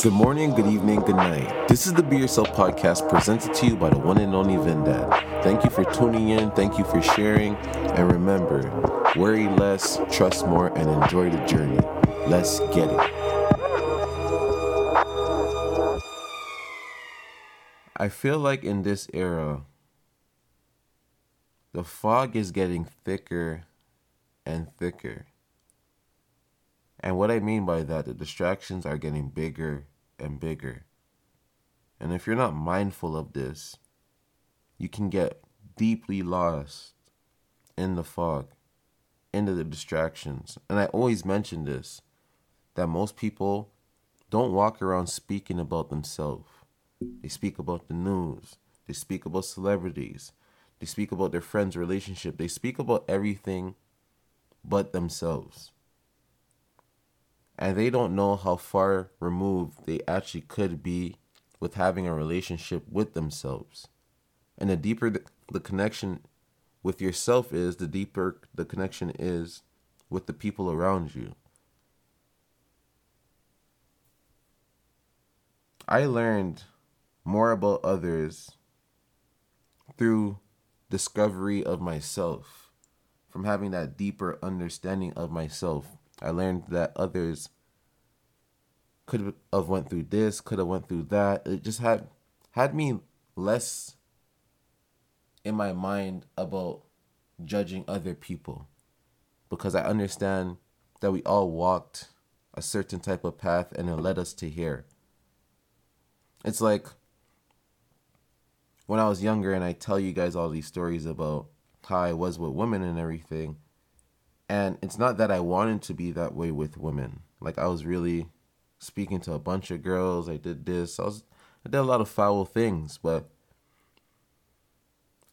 Good morning, good evening, good night. This is the Be Yourself podcast presented to you by the one and only Vendad. Thank you for tuning in, thank you for sharing, and remember worry less, trust more, and enjoy the journey. Let's get it. I feel like in this era, the fog is getting thicker and thicker. And what I mean by that, the distractions are getting bigger and bigger. And if you're not mindful of this, you can get deeply lost in the fog, into the distractions. And I always mention this that most people don't walk around speaking about themselves. They speak about the news, they speak about celebrities, they speak about their friends' relationship, they speak about everything but themselves and they don't know how far removed they actually could be with having a relationship with themselves. And the deeper the, connection with yourself is, the deeper the connection is with the people around you. I learned more about others through discovery of myself, from having that deeper understanding of myself I learned that others could have went through this, could have went through that. It just had had me less in my mind about judging other people because I understand that we all walked a certain type of path and it led us to here. It's like when I was younger and I tell you guys all these stories about how I was with women and everything and it's not that I wanted to be that way with women. Like I was really speaking to a bunch of girls. I did this. I was I did a lot of foul things, but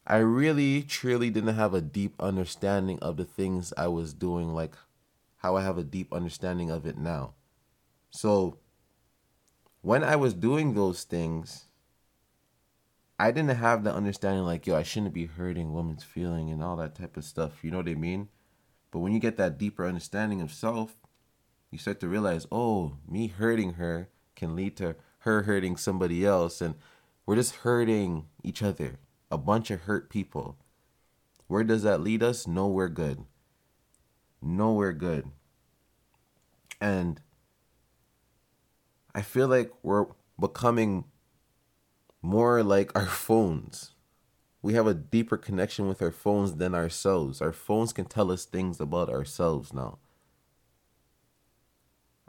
I really truly didn't have a deep understanding of the things I was doing like how I have a deep understanding of it now. So when I was doing those things, I didn't have the understanding like, yo, I shouldn't be hurting women's feeling and all that type of stuff. You know what I mean? But when you get that deeper understanding of self, you start to realize, oh, me hurting her can lead to her hurting somebody else. And we're just hurting each other, a bunch of hurt people. Where does that lead us? Nowhere good. Nowhere good. And I feel like we're becoming more like our phones we have a deeper connection with our phones than ourselves. Our phones can tell us things about ourselves now.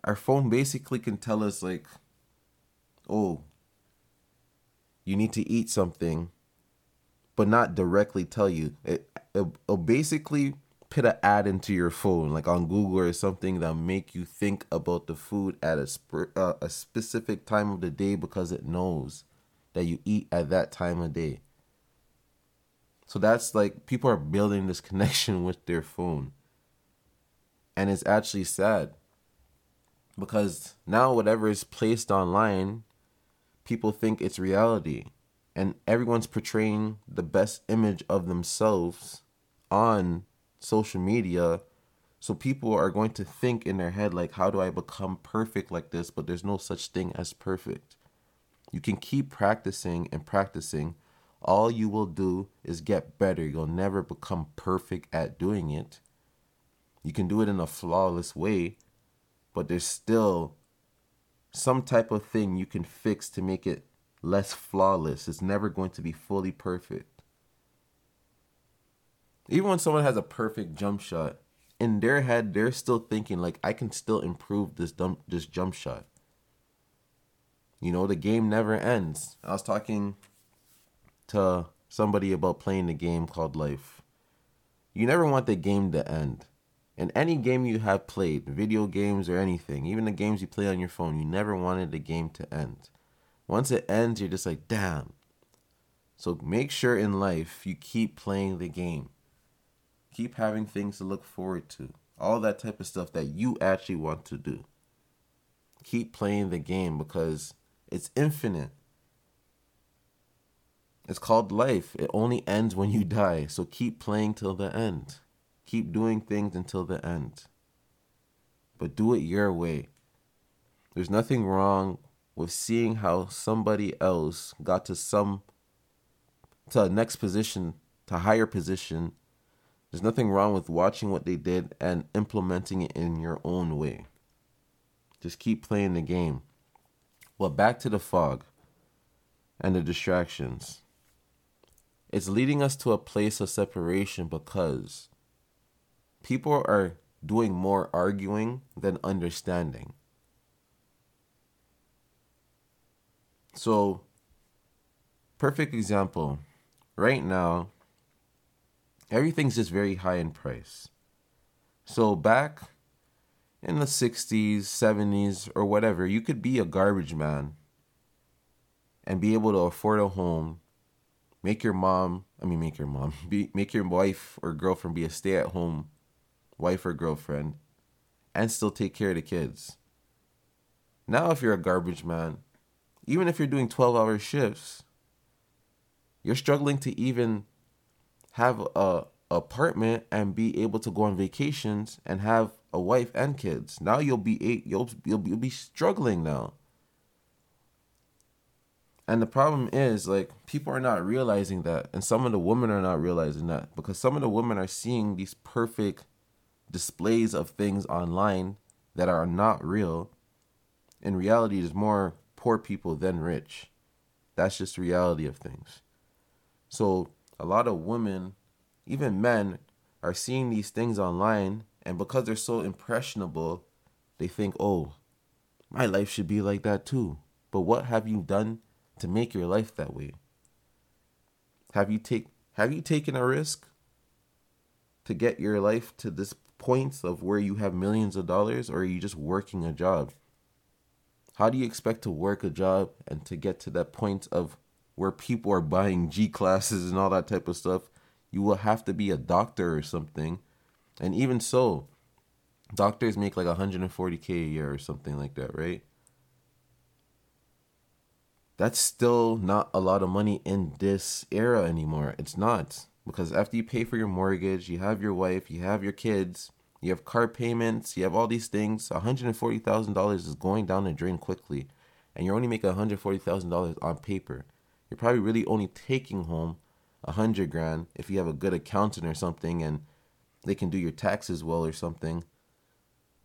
Our phone basically can tell us, like, oh, you need to eat something, but not directly tell you. It, it, will basically put an ad into your phone, like on Google or something, that make you think about the food at a, sp- uh, a specific time of the day because it knows that you eat at that time of day. So that's like people are building this connection with their phone. And it's actually sad because now whatever is placed online, people think it's reality. And everyone's portraying the best image of themselves on social media. So people are going to think in their head, like, how do I become perfect like this? But there's no such thing as perfect. You can keep practicing and practicing all you will do is get better. You'll never become perfect at doing it. You can do it in a flawless way, but there's still some type of thing you can fix to make it less flawless. It's never going to be fully perfect. Even when someone has a perfect jump shot, in their head they're still thinking like I can still improve this dump this jump shot. You know, the game never ends. I was talking to somebody about playing a game called life. You never want the game to end. In any game you have played, video games or anything, even the games you play on your phone, you never wanted the game to end. Once it ends, you're just like, damn. So make sure in life you keep playing the game. Keep having things to look forward to. All that type of stuff that you actually want to do. Keep playing the game because it's infinite. It's called life. It only ends when you die. So keep playing till the end. Keep doing things until the end. But do it your way. There's nothing wrong with seeing how somebody else got to some to a next position, to higher position. There's nothing wrong with watching what they did and implementing it in your own way. Just keep playing the game. Well, back to the fog and the distractions. It's leading us to a place of separation because people are doing more arguing than understanding. So, perfect example. Right now, everything's just very high in price. So, back in the 60s, 70s, or whatever, you could be a garbage man and be able to afford a home, make your mom, I mean, make your mom, be, make your wife or girlfriend be a stay at home wife or girlfriend, and still take care of the kids. Now, if you're a garbage man, even if you're doing 12 hour shifts, you're struggling to even have a apartment and be able to go on vacations and have a wife and kids. Now you'll be eight, you'll you'll, you'll be struggling now. And the problem is like people are not realizing that and some of the women are not realizing that because some of the women are seeing these perfect displays of things online that are not real. In reality, there's more poor people than rich. That's just the reality of things. So a lot of women, even men, are seeing these things online, and because they're so impressionable, they think, oh, my life should be like that too. But what have you done to make your life that way? Have you take have you taken a risk to get your life to this point of where you have millions of dollars or are you just working a job? How do you expect to work a job and to get to that point of where people are buying G classes and all that type of stuff? You will have to be a doctor or something. And even so, doctors make like 140k a year or something like that, right? That's still not a lot of money in this era anymore. It's not because after you pay for your mortgage, you have your wife, you have your kids, you have car payments, you have all these things. $140,000 is going down the drain quickly, and you're only making $140,000 on paper. You're probably really only taking home a hundred grand if you have a good accountant or something and they can do your taxes well or something.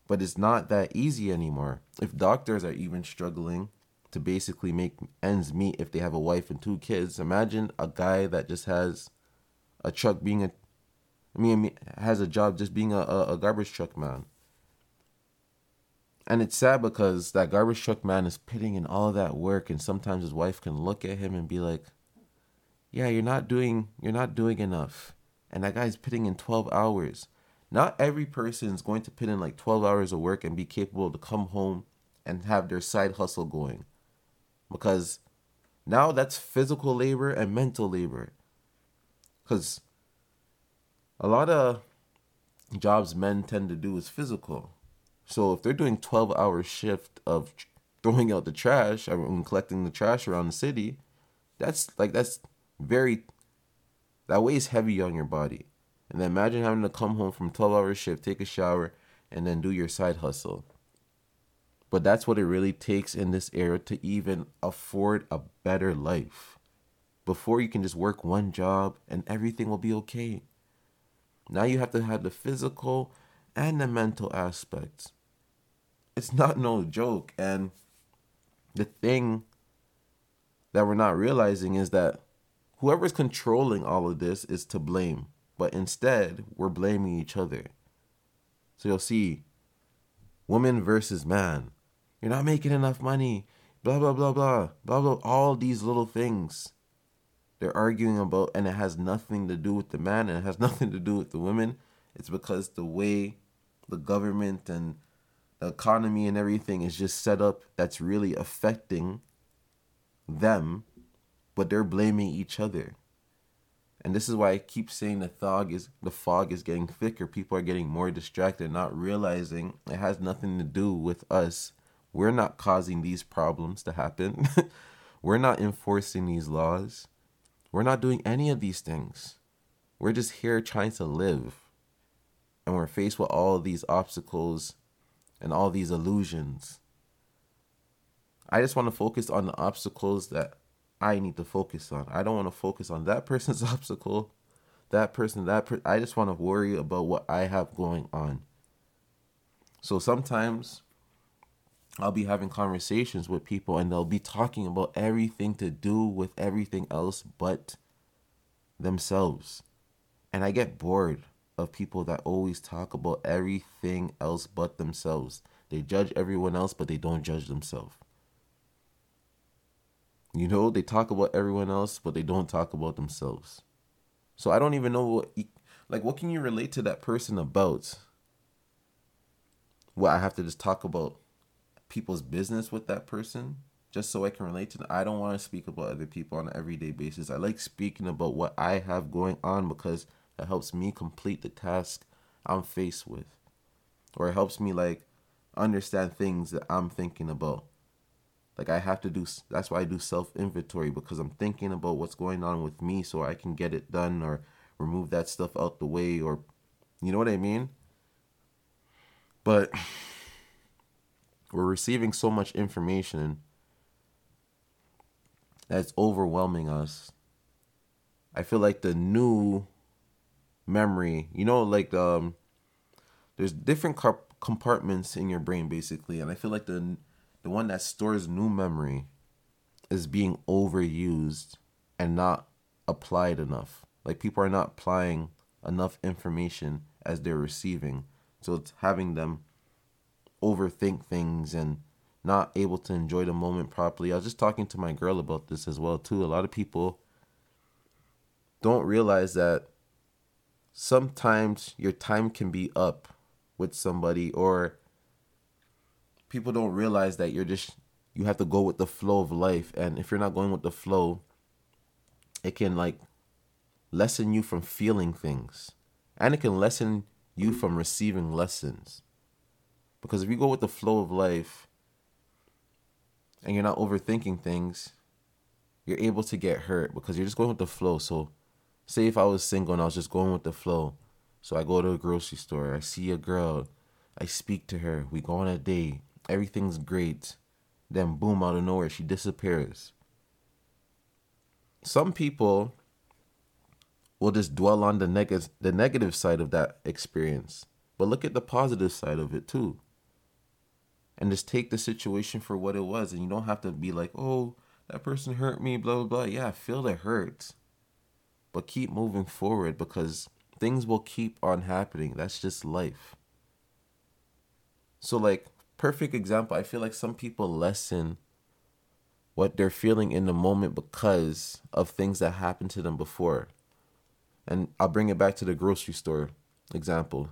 But it's not that easy anymore. If doctors are even struggling to basically make ends meet if they have a wife and two kids, imagine a guy that just has a truck being a I mean, has a job just being a, a, garbage truck man. And it's sad because that garbage truck man is putting in all that work, and sometimes his wife can look at him and be like, "Yeah, you're not doing you're not doing enough." And that guy's putting in 12 hours. Not every person is going to put in like 12 hours of work and be capable to come home and have their side hustle going. Because now that's physical labor and mental labor. Because a lot of jobs men tend to do is physical. So if they're doing 12 hour shift of throwing out the trash and collecting the trash around the city, that's like that's very that weighs heavy on your body. And then imagine having to come home from 12 hour shift, take a shower, and then do your side hustle. But that's what it really takes in this era to even afford a better life before you can just work one job and everything will be okay. Now you have to have the physical and the mental aspects. It's not no joke. And the thing that we're not realizing is that whoever's controlling all of this is to blame. But instead, we're blaming each other. So you'll see woman versus man. You're not making enough money. Blah, blah, blah, blah, blah, blah. All these little things they're arguing about, and it has nothing to do with the man and it has nothing to do with the women. It's because the way the government and the economy and everything is just set up that's really affecting them, but they're blaming each other. And this is why I keep saying the fog is the fog is getting thicker. People are getting more distracted, not realizing it has nothing to do with us. We're not causing these problems to happen. We're not enforcing these laws. We're not doing any of these things. We're just here trying to live. And we're faced with all these obstacles and all these illusions. I just want to focus on the obstacles that I need to focus on. I don't want to focus on that person's obstacle, that person, that I just want to worry about what I have going on. So sometimes I'll be having conversations with people and they'll be talking about everything to do with everything else but themselves. And I get bored of people that always talk about everything else but themselves. They judge everyone else, but they don't judge themselves. You know, they talk about everyone else, but they don't talk about themselves. So I don't even know what, like, what can you relate to that person about? Well, I have to just talk about people's business with that person just so I can relate to them. I don't want to speak about other people on an everyday basis. I like speaking about what I have going on because it helps me complete the task I'm faced with. Or it helps me like understand things that I'm thinking about. Like I have to do that's why I do self inventory because I'm thinking about what's going on with me so I can get it done or remove that stuff out the way or you know what I mean? But we're receiving so much information that's overwhelming us. I feel like the new memory, you know, like um there's different compartments in your brain basically, and I feel like the the one that stores new memory is being overused and not applied enough. Like people are not applying enough information as they're receiving. So it's having them overthink things and not able to enjoy the moment properly. I was just talking to my girl about this as well too. A lot of people don't realize that sometimes your time can be up with somebody or people don't realize that you're just you have to go with the flow of life and if you're not going with the flow it can like lessen you from feeling things and it can lessen you from receiving lessons because if you go with the flow of life and you're not overthinking things you're able to get hurt because you're just going with the flow so say if i was single and i was just going with the flow so i go to a grocery store i see a girl i speak to her we go on a date everything's great. Then, boom, out of nowhere, she disappears. Some people will just dwell on the negative the negative side of that experience. But look at the positive side of it too. And just take the situation for what it was. And you don't have to be like, oh, that person hurt me, blah, blah, blah. Yeah, I feel the hurt. But keep moving forward because things will keep on happening. That's just life. So, like, perfect example. I feel like some people lessen what they're feeling in the moment because of things that happened to them before. And I'll bring it back to the grocery store example.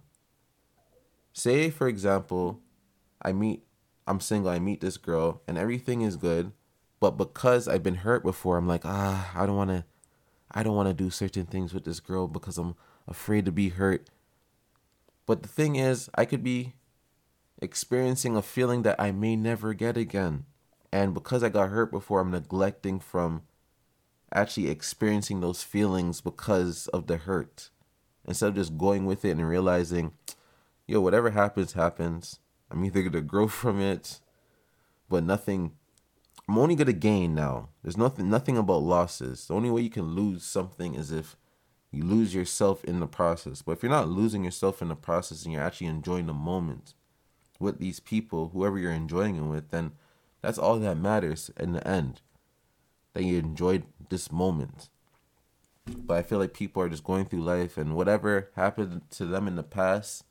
Say, for example, I meet, I'm single, I meet this girl, and everything is good, but because I've been hurt before, I'm like, ah, I don't want to, I don't want to do certain things with this girl because I'm afraid to be hurt. But the thing is, I could be experiencing a feeling that I may never get again. And because I got hurt before, I'm neglecting from actually experiencing those feelings because of the hurt. Instead of just going with it and realizing, yo, whatever happens, happens. I'm either to grow from it, but nothing. I'm only to gain now. There's nothing, nothing about losses. The only way you can lose something is if you lose yourself in the process. But if you're not losing yourself in the process and you're actually enjoying the moment, with these people, whoever you're enjoying it with, then that's all that matters in the end. That you enjoyed this moment. But I feel like people are just going through life and whatever happened to them in the past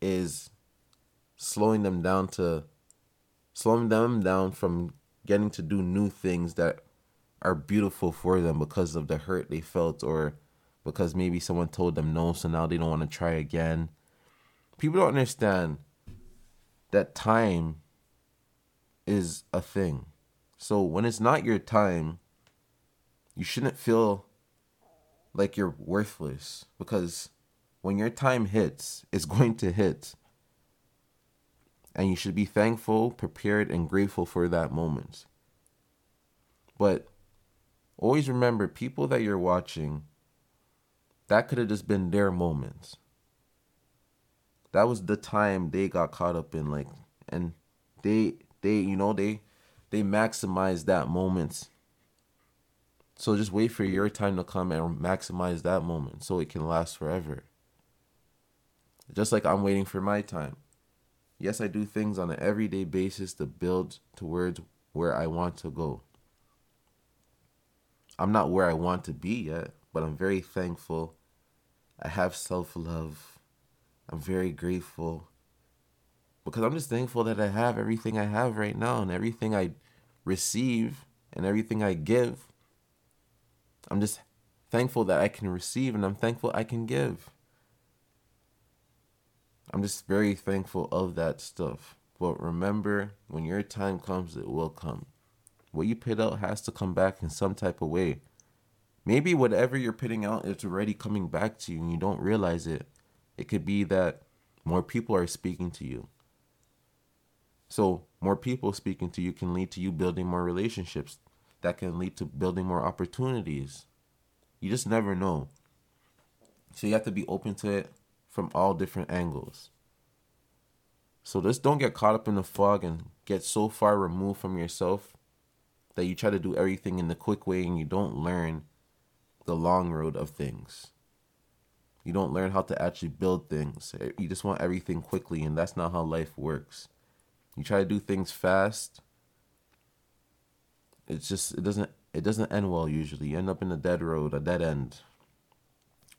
is slowing them down to slowing them down from getting to do new things that are beautiful for them because of the hurt they felt or because maybe someone told them no so now they don't want to try again. People don't understand that time is a thing. So when it's not your time, you shouldn't feel like you're worthless because when your time hits, it's going to hit. And you should be thankful, prepared, and grateful for that moment. But always remember people that you're watching, that could have just been their moments that was the time they got caught up in like and they they you know they they maximize that moment. So just wait for your time to come and maximize that moment so it can last forever. Just like I'm waiting for my time. Yes, I do things on an everyday basis to build towards where I want to go. I'm not where I want to be yet, but I'm very thankful. I have self love. I'm very grateful because I'm just thankful that I have everything I have right now and everything I receive and everything I give. I'm just thankful that I can receive and I'm thankful I can give. I'm just very thankful of that stuff. But remember, when your time comes, it will come. What you put out has to come back in some type of way. Maybe whatever you're putting out is already coming back to you and you don't realize it. It could be that more people are speaking to you. So, more people speaking to you can lead to you building more relationships. That can lead to building more opportunities. You just never know. So, you have to be open to it from all different angles. So, just don't get caught up in the fog and get so far removed from yourself that you try to do everything in the quick way and you don't learn the long road of things. You don't learn how to actually build things. Eh, you just want everything quickly, and that's not how life works. You try to do things fast. It's just it doesn't it doesn't end well usually. You end up in a dead road, a dead end.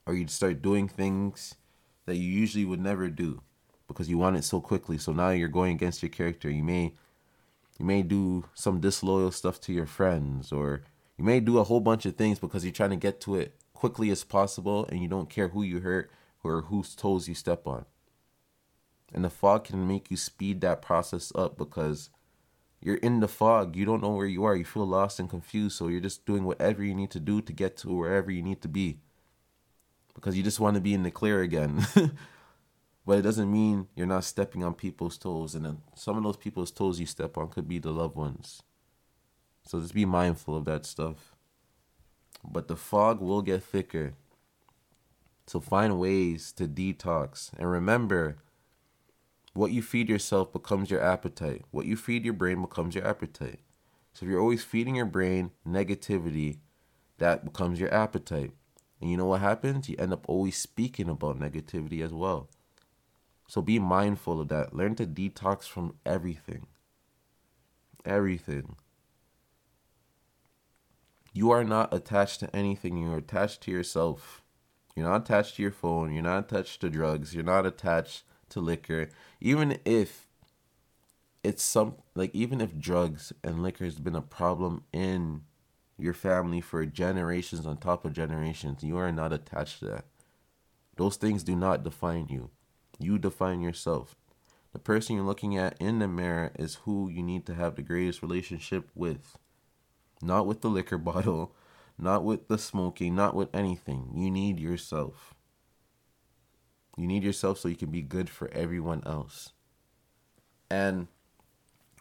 Or you start doing things that you usually would never do because you want it so quickly. So now you're going against your character. You may you may do some disloyal stuff to your friends or you may do a whole bunch of things because you're trying to get to it quickly as possible and you don't care who you hurt or whose toes you step on. And the fog can make you speed that process up because you're in the fog. You don't know where you are. You feel lost and confused. So you're just doing whatever you need to do to get to wherever you need to be. Because you just want to be in the clear again. but it doesn't mean you're not stepping on people's toes. And some of those people's toes you step on could be the loved ones. So just be mindful of that stuff. But the fog will get thicker. So find ways to detox. And remember, what you feed yourself becomes your appetite. What you feed your brain becomes your appetite. So if you're always feeding your brain negativity, that becomes your appetite. And you know what happens? You end up always speaking about negativity as well. So be mindful of that. Learn to detox from everything. Everything. You are not attached to anything. You're attached to yourself. You're not attached to your phone. You're not attached to drugs. You're not attached to liquor, even if it's some like even if drugs and liquor has been a problem in your family for generations on top of generations, you are not attached to that. Those things do not define you. You define yourself. The person you're looking at in the mirror is who you need to have the greatest relationship with. Not with the liquor bottle, not with the smoking, not with anything. You need yourself. You need yourself so you can be good for everyone else. And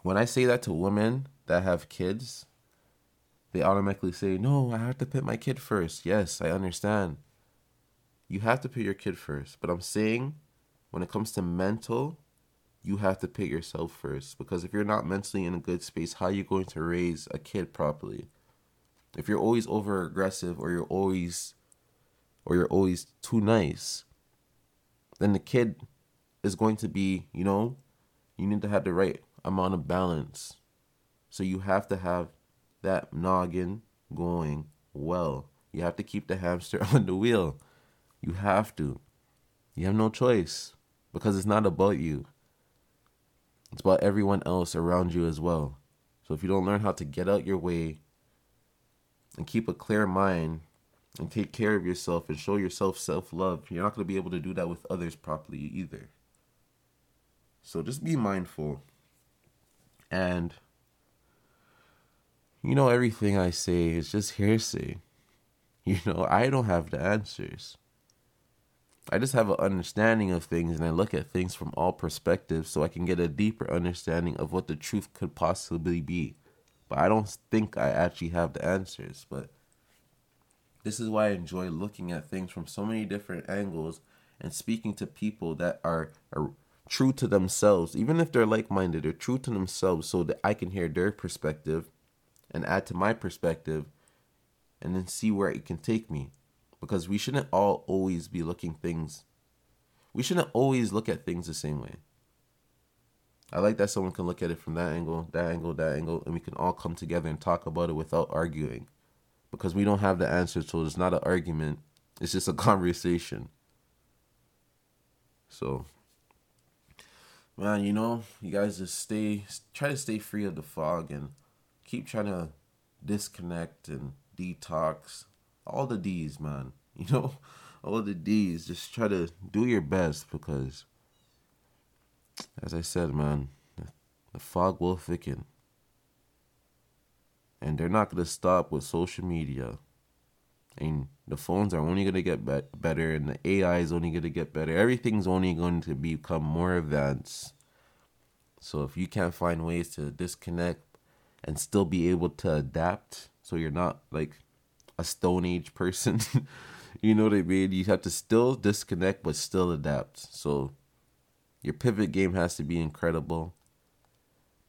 when I say that to women that have kids, they automatically say, No, I have to put my kid first. Yes, I understand. You have to put your kid first. But I'm saying when it comes to mental, you have to put yourself first. Because if you're not mentally in a good space, how are you going to raise a kid properly? If you're always over aggressive or you're always or you're always too nice, then the kid is going to be, you know, you need to have the right amount of balance. So you have to have that noggin going well. You have to keep the hamster on the wheel. You have to. You have no choice because it's not about you. It's about everyone else around you as well. So if you don't learn how to get out your way and keep a clear mind and take care of yourself and show yourself self love, you're not going to be able to do that with others properly either. So just be mindful. And, you know, everything I say is just hearsay. You know, I don't have the answers. I just have an understanding of things and I look at things from all perspectives so I can get a deeper understanding of what the truth could possibly be. But I don't think I actually have the answers. But this is why I enjoy looking at things from so many different angles and speaking to people that are, are true to themselves, even if they're like minded, they're true to themselves so that I can hear their perspective and add to my perspective and then see where it can take me. Because we shouldn't all always be looking things, we shouldn't always look at things the same way. I like that someone can look at it from that angle, that angle, that angle, and we can all come together and talk about it without arguing. Because we don't have the answer, so it's not an argument, it's just a conversation. So, man, you know, you guys just stay, try to stay free of the fog and keep trying to disconnect and detox. All the D's, man. You know, all the D's. Just try to do your best because, as I said, man, the fog will thicken. And they're not going to stop with social media. And the phones are only going to get be- better, and the AI is only going to get better. Everything's only going to become more advanced. So if you can't find ways to disconnect and still be able to adapt so you're not like a stone age person. You know what i mean? You have to still disconnect but still adapt. So your pivot game has to be incredible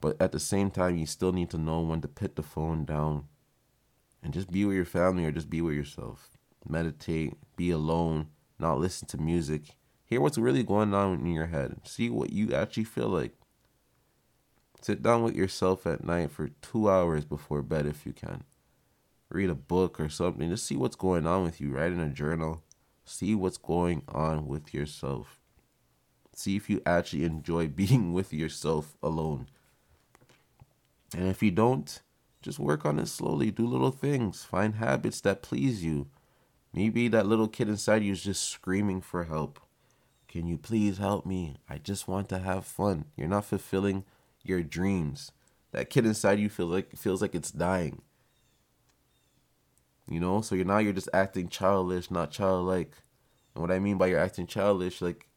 but at the same time you still need to know when to put the phone down and just be with your family or just be with yourself. Meditate be alone not listen to music. Hear what's really going on in your head. See what you actually feel like Sit down with yourself at night for two hours before bed if you can. Read a book or something. Just see what's going on with you. Write in a journal. See what's going on with yourself. See if you actually enjoy being with yourself alone. And if you don't, just work on it slowly. Do little things. Find habits that please you. Maybe that little kid inside you is just screaming for help. Can you please help me? I just want to have fun. You're not fulfilling your dreams. That kid inside you feels like feels like it's dying. You know, so you're now you're just acting childish, not childlike. And what I mean by you're acting childish, like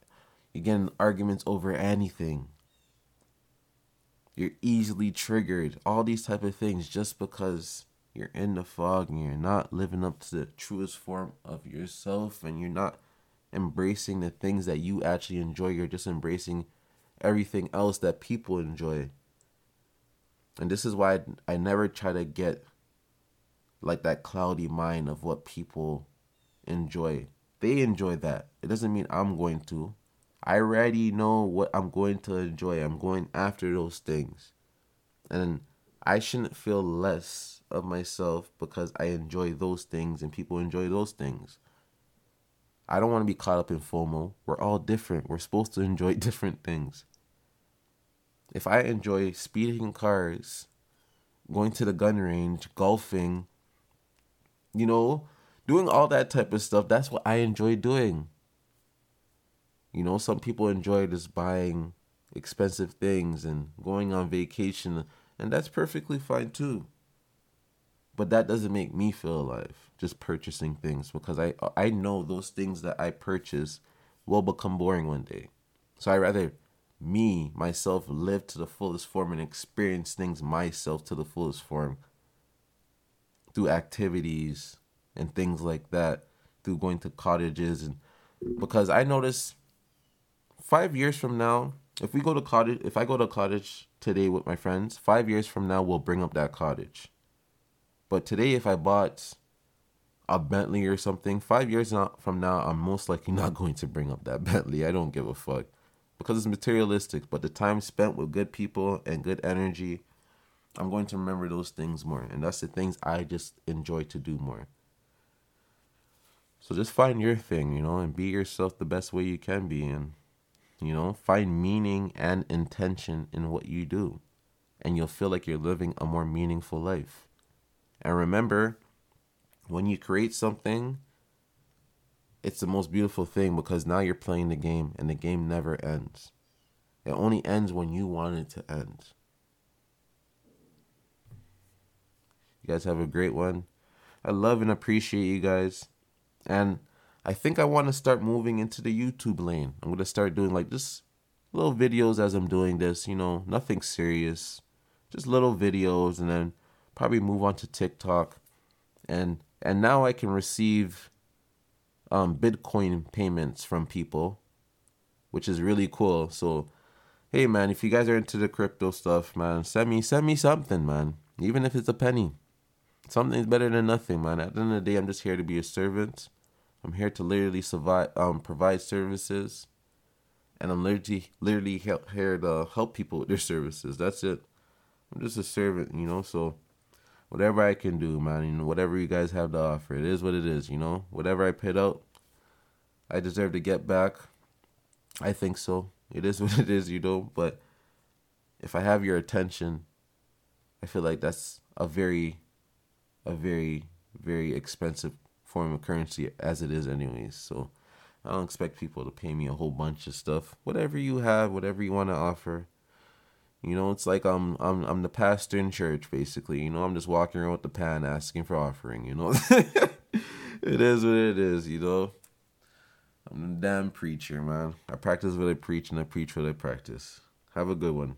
you're getting arguments over anything. You're easily triggered. All these type of things just because you're in the fog and you're not living up to the truest form of yourself and you're not embracing the things that you actually enjoy. You're just embracing everything else that people enjoy. And this is why I, never try to get like that cloudy mind of what people enjoy. They enjoy that. It doesn't mean I'm going to. I already know what I'm going to enjoy. I'm going after those things. And I shouldn't feel less of myself because I enjoy those things and people enjoy those things. I don't want to be caught up in FOMO. We're all different. We're supposed to enjoy different things if I enjoy speeding cars, going to the gun range, golfing, you know, doing all that type of stuff, that's what I enjoy doing. You know, some people enjoy just buying expensive things and going on vacation, and that's perfectly fine too. But that doesn't make me feel alive, just purchasing things because I I know those things that I purchase will become boring one day. So I rather me, myself, live to the fullest form and experience things myself to the fullest form through activities and things like that, through going to cottages and because I notice five years from now, if we go to cottage if I go to cottage today with my friends, five years from now we'll bring up that cottage. But today if I bought a Bentley or something, five years from now I'm most likely not going to bring up that Bentley. I don't give a fuck because it's materialistic, but the time spent with good people and good energy, I'm going to remember those things more. And that's the things I just enjoy to do more. So just find your thing, you know, and be yourself the best way you can be. And, you know, find meaning and intention in what you do. And you'll feel like you're living a more meaningful life. And remember, when you create something, it's the most beautiful thing because now you're playing the game and the game never ends. It only ends when you want it to end. You guys have a great one. I love and appreciate you guys. And I think I want to start moving into the YouTube lane. I'm going to start doing like just little videos as I'm doing this, you know, nothing serious. Just little videos and then probably move on to TikTok. And and now I can receive um, Bitcoin payments from people. which is really cool. So, hey man, if you guys are into the crypto stuff, man, send me send me something, man. Even if it's a penny. Something's better than nothing, man. At the end of the day, I'm just here to be a servant. I'm here to literally survive, um, provide services, and I'm literally, literally here to help people with their services. That's it. I'm just a servant, you know. So, whatever I can do, man, you know, whatever you guys have to offer, it is what it is, you know. Whatever I put out, I deserve to get back. I think so. It is what it is, you know. But if I have your attention, I feel like that's a very, a very, very expensive form of currency as it is, anyways. So I don't expect people to pay me a whole bunch of stuff. Whatever you have, whatever you want to offer. You know, it's like I'm I'm I'm the pastor in church, basically. You know, I'm just walking around with the pan asking for offering. You know, it is what it is. You know. I'm a damn preacher, man. I practice what I preach and I preach what I practice. Have a good one.